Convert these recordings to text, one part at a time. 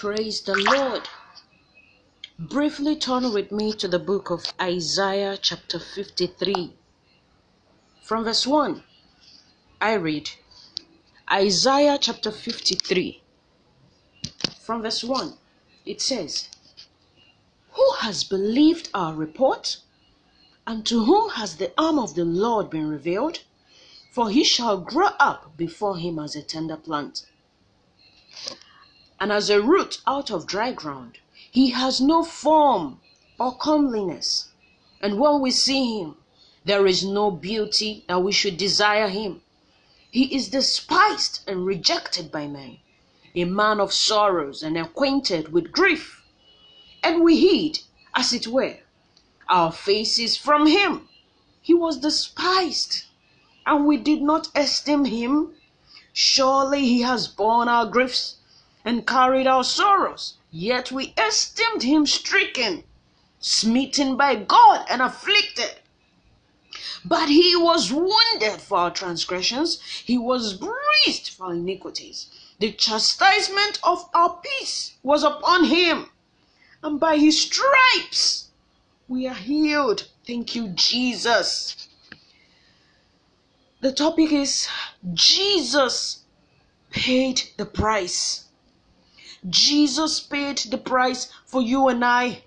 Praise the Lord. Briefly turn with me to the book of Isaiah, chapter 53. From verse 1, I read Isaiah chapter 53. From verse 1, it says, Who has believed our report? And to whom has the arm of the Lord been revealed? For he shall grow up before him as a tender plant, and as a root out of dry ground. He has no form or comeliness, and when we see him, there is no beauty that we should desire him. He is despised and rejected by men, a man of sorrows and acquainted with grief. And we hid, as it were, our faces from him. He was despised, and we did not esteem him. Surely he has borne our griefs and carried our sorrows. Yet we esteemed him stricken, smitten by God, and afflicted. But he was wounded for our transgressions, he was bruised for iniquities. The chastisement of our peace was upon him, and by his stripes we are healed. Thank you, Jesus. The topic is Jesus paid the price. Jesus paid the price for you and I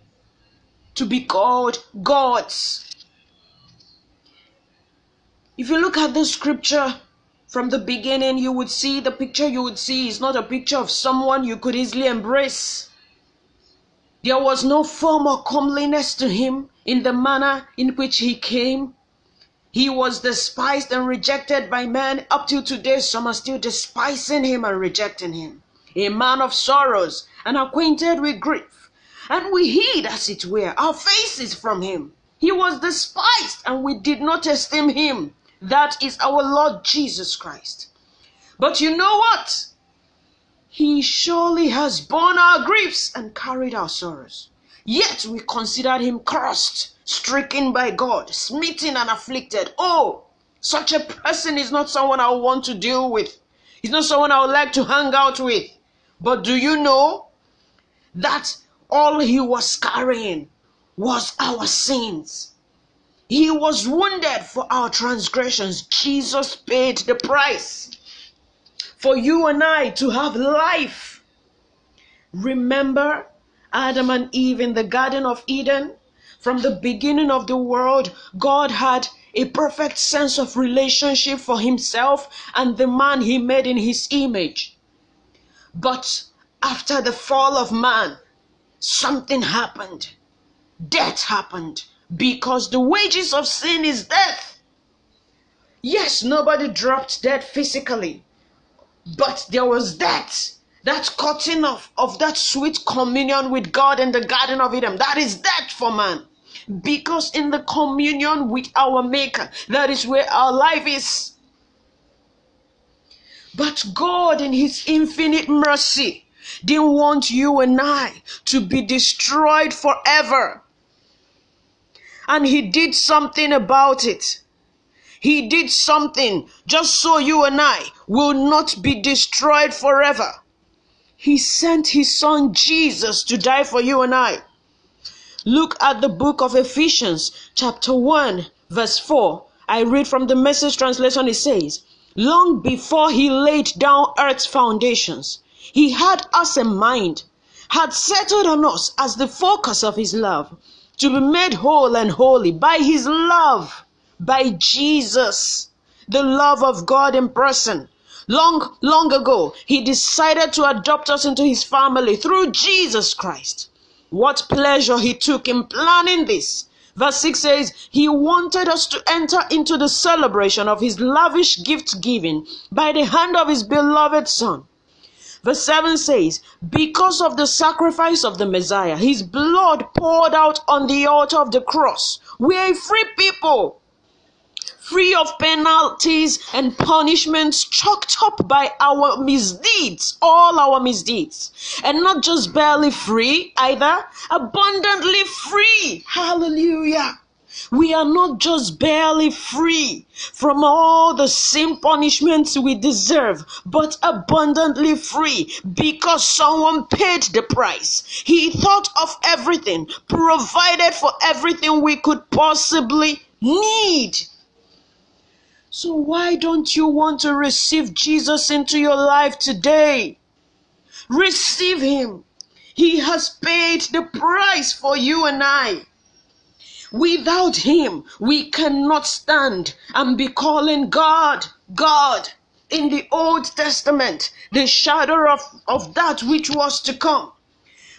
to be called gods. If you look at the scripture from the beginning, you would see the picture you would see is not a picture of someone you could easily embrace. There was no form or comeliness to him in the manner in which he came. He was despised and rejected by men. Up till today, some are still despising him and rejecting him. A man of sorrows and acquainted with grief. And we hid, as it were, our faces from him. He was despised and we did not esteem him. That is our Lord Jesus Christ. But you know what? He surely has borne our griefs and carried our sorrows. Yet we considered him cursed, stricken by God, smitten and afflicted. Oh, such a person is not someone I want to deal with. He's not someone I would like to hang out with. But do you know that all he was carrying was our sins? He was wounded for our transgressions. Jesus paid the price for you and I to have life. Remember Adam and Eve in the Garden of Eden? From the beginning of the world, God had a perfect sense of relationship for himself and the man he made in his image. But after the fall of man, something happened. Death happened because the wages of sin is death. Yes, nobody dropped dead physically, but there was death. That cutting off of that sweet communion with God in the Garden of Eden, that is death for man. Because in the communion with our Maker, that is where our life is. But God, in His infinite mercy, didn't want you and I to be destroyed forever. And He did something about it. He did something just so you and I will not be destroyed forever. He sent His Son Jesus to die for you and I. Look at the book of Ephesians, chapter 1, verse 4. I read from the message translation, it says, Long before he laid down earth's foundations, he had us in mind, had settled on us as the focus of his love, to be made whole and holy by his love, by Jesus, the love of God in person. Long, long ago, he decided to adopt us into his family through Jesus Christ. What pleasure he took in planning this. Verse 6 says, He wanted us to enter into the celebration of His lavish gift giving by the hand of His beloved Son. Verse 7 says, Because of the sacrifice of the Messiah, His blood poured out on the altar of the cross, we are a free people, free of penalties and punishments chalked up by our misdeeds, all our misdeeds. And not just barely free either, abundantly free. Hallelujah. We are not just barely free from all the sin punishments we deserve, but abundantly free because someone paid the price. He thought of everything, provided for everything we could possibly need. So, why don't you want to receive Jesus into your life today? Receive Him. He has paid the price for you and I. Without Him, we cannot stand and be calling God, God. In the Old Testament, the shadow of, of that which was to come.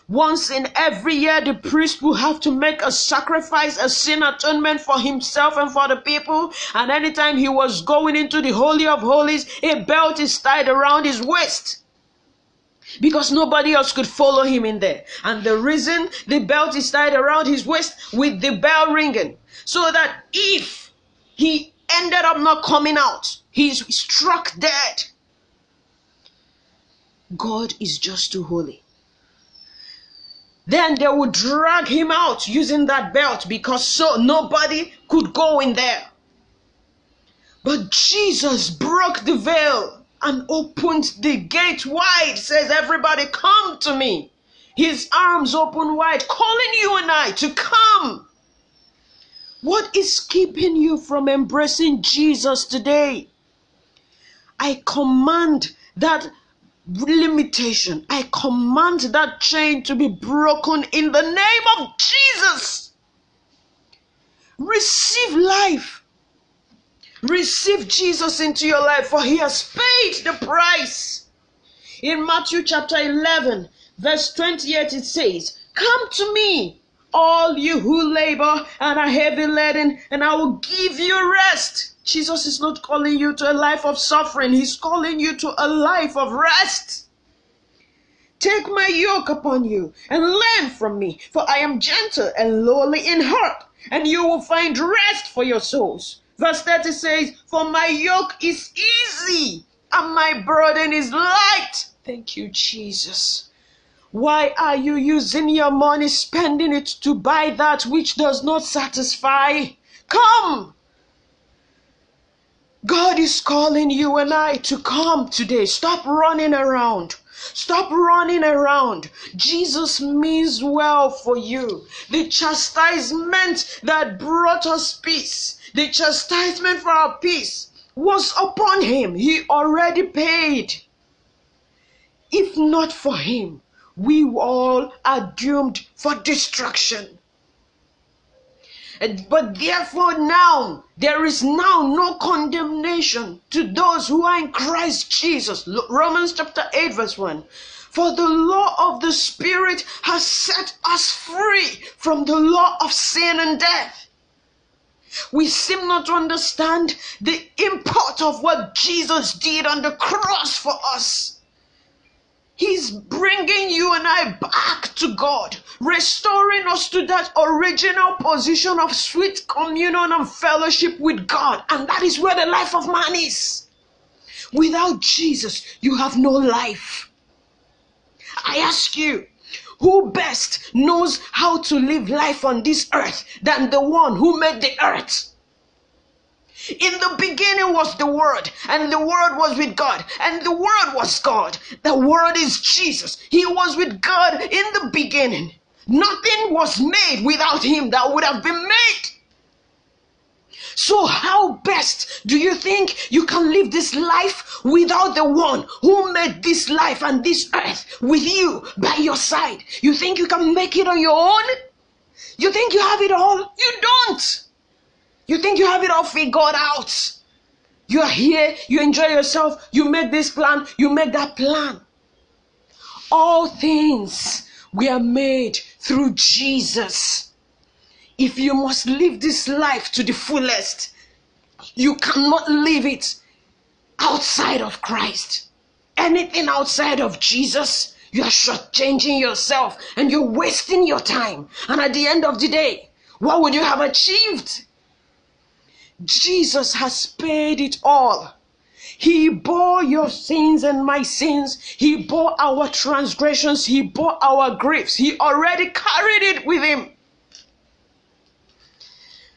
Once in every year, the priest will have to make a sacrifice, a sin atonement for himself and for the people. And anytime he was going into the Holy of Holies, a belt is tied around his waist because nobody else could follow him in there. And the reason the belt is tied around his waist with the bell ringing, so that if he ended up not coming out, he's struck dead. God is just too holy. Then they would drag him out using that belt because so nobody could go in there. But Jesus broke the veil and opened the gate wide, says, Everybody come to me. His arms open wide, calling you and I to come. What is keeping you from embracing Jesus today? I command that limitation. I command that chain to be broken in the name of Jesus. Receive life. Receive Jesus into your life, for he has paid the price. In Matthew chapter 11, verse 28, it says, Come to me, all you who labor and are heavy laden, and I will give you rest. Jesus is not calling you to a life of suffering, He's calling you to a life of rest. Take my yoke upon you and learn from me, for I am gentle and lowly in heart, and you will find rest for your souls. Verse 30 says, For my yoke is easy and my burden is light. Thank you, Jesus. Why are you using your money, spending it to buy that which does not satisfy? Come! God is calling you and I to come today. Stop running around. Stop running around. Jesus means well for you. The chastisement that brought us peace, the chastisement for our peace was upon him. He already paid. If not for him, we all are doomed for destruction. But therefore, now there is now no condemnation to those who are in Christ Jesus. Romans chapter 8, verse 1. For the law of the Spirit has set us free from the law of sin and death. We seem not to understand the import of what Jesus did on the cross for us. He's bringing you and I back to God, restoring us to that original position of sweet communion and fellowship with God. And that is where the life of man is. Without Jesus, you have no life. I ask you, who best knows how to live life on this earth than the one who made the earth? In the beginning was the Word, and the Word was with God, and the Word was God. The Word is Jesus. He was with God in the beginning. Nothing was made without Him that would have been made. So, how best do you think you can live this life without the one who made this life and this earth with you by your side? You think you can make it on your own? You think you have it all? You don't. You think you have it all figured out. You are here, you enjoy yourself, you make this plan, you make that plan. All things were made through Jesus. If you must live this life to the fullest, you cannot live it outside of Christ. Anything outside of Jesus, you are shortchanging yourself and you're wasting your time. And at the end of the day, what would you have achieved? Jesus has paid it all. He bore your sins and my sins. He bore our transgressions. He bore our griefs. He already carried it with him.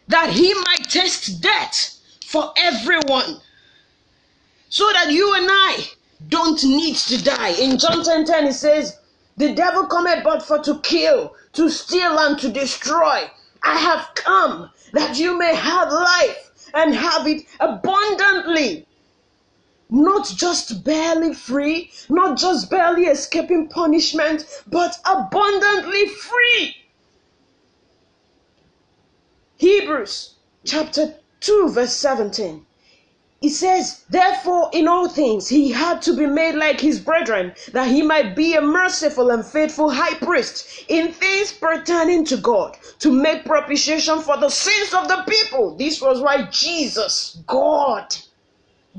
that he might taste death for everyone. So that you and I don't need to die. In John 10 10, it says, The devil cometh but for to kill, to steal, and to destroy. I have come that you may have life and have it abundantly. Not just barely free, not just barely escaping punishment, but abundantly free. Hebrews chapter 2, verse 17. It says, Therefore, in all things, he had to be made like his brethren, that he might be a merciful and faithful high priest in things pertaining to God, to make propitiation for the sins of the people. This was why Jesus, God,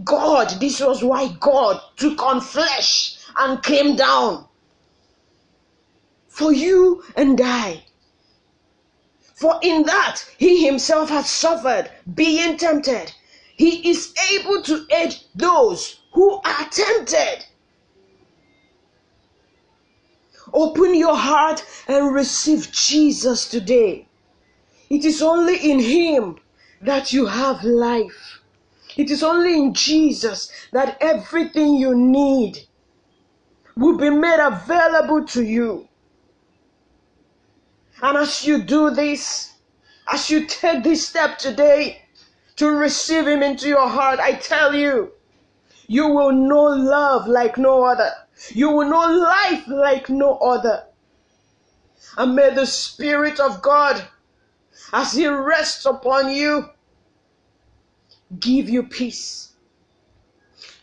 God, this was why God took on flesh and came down for you and I. For in that he himself has suffered, being tempted he is able to aid those who are tempted. Open your heart and receive Jesus today. It is only in Him that you have life. It is only in Jesus that everything you need will be made available to you. And as you do this, as you take this step today, to receive Him into your heart, I tell you, you will know love like no other. You will know life like no other. And may the Spirit of God, as He rests upon you, give you peace.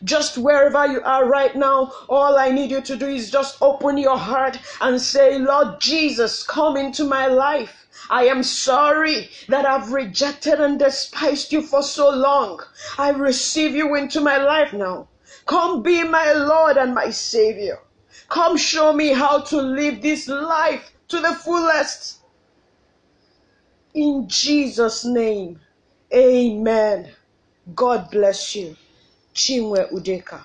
Just wherever you are right now, all I need you to do is just open your heart and say, Lord Jesus, come into my life. I am sorry that I've rejected and despised you for so long. I receive you into my life now. Come be my Lord and my Savior. Come show me how to live this life to the fullest. In Jesus' name, amen. God bless you. Chinwe Udeka.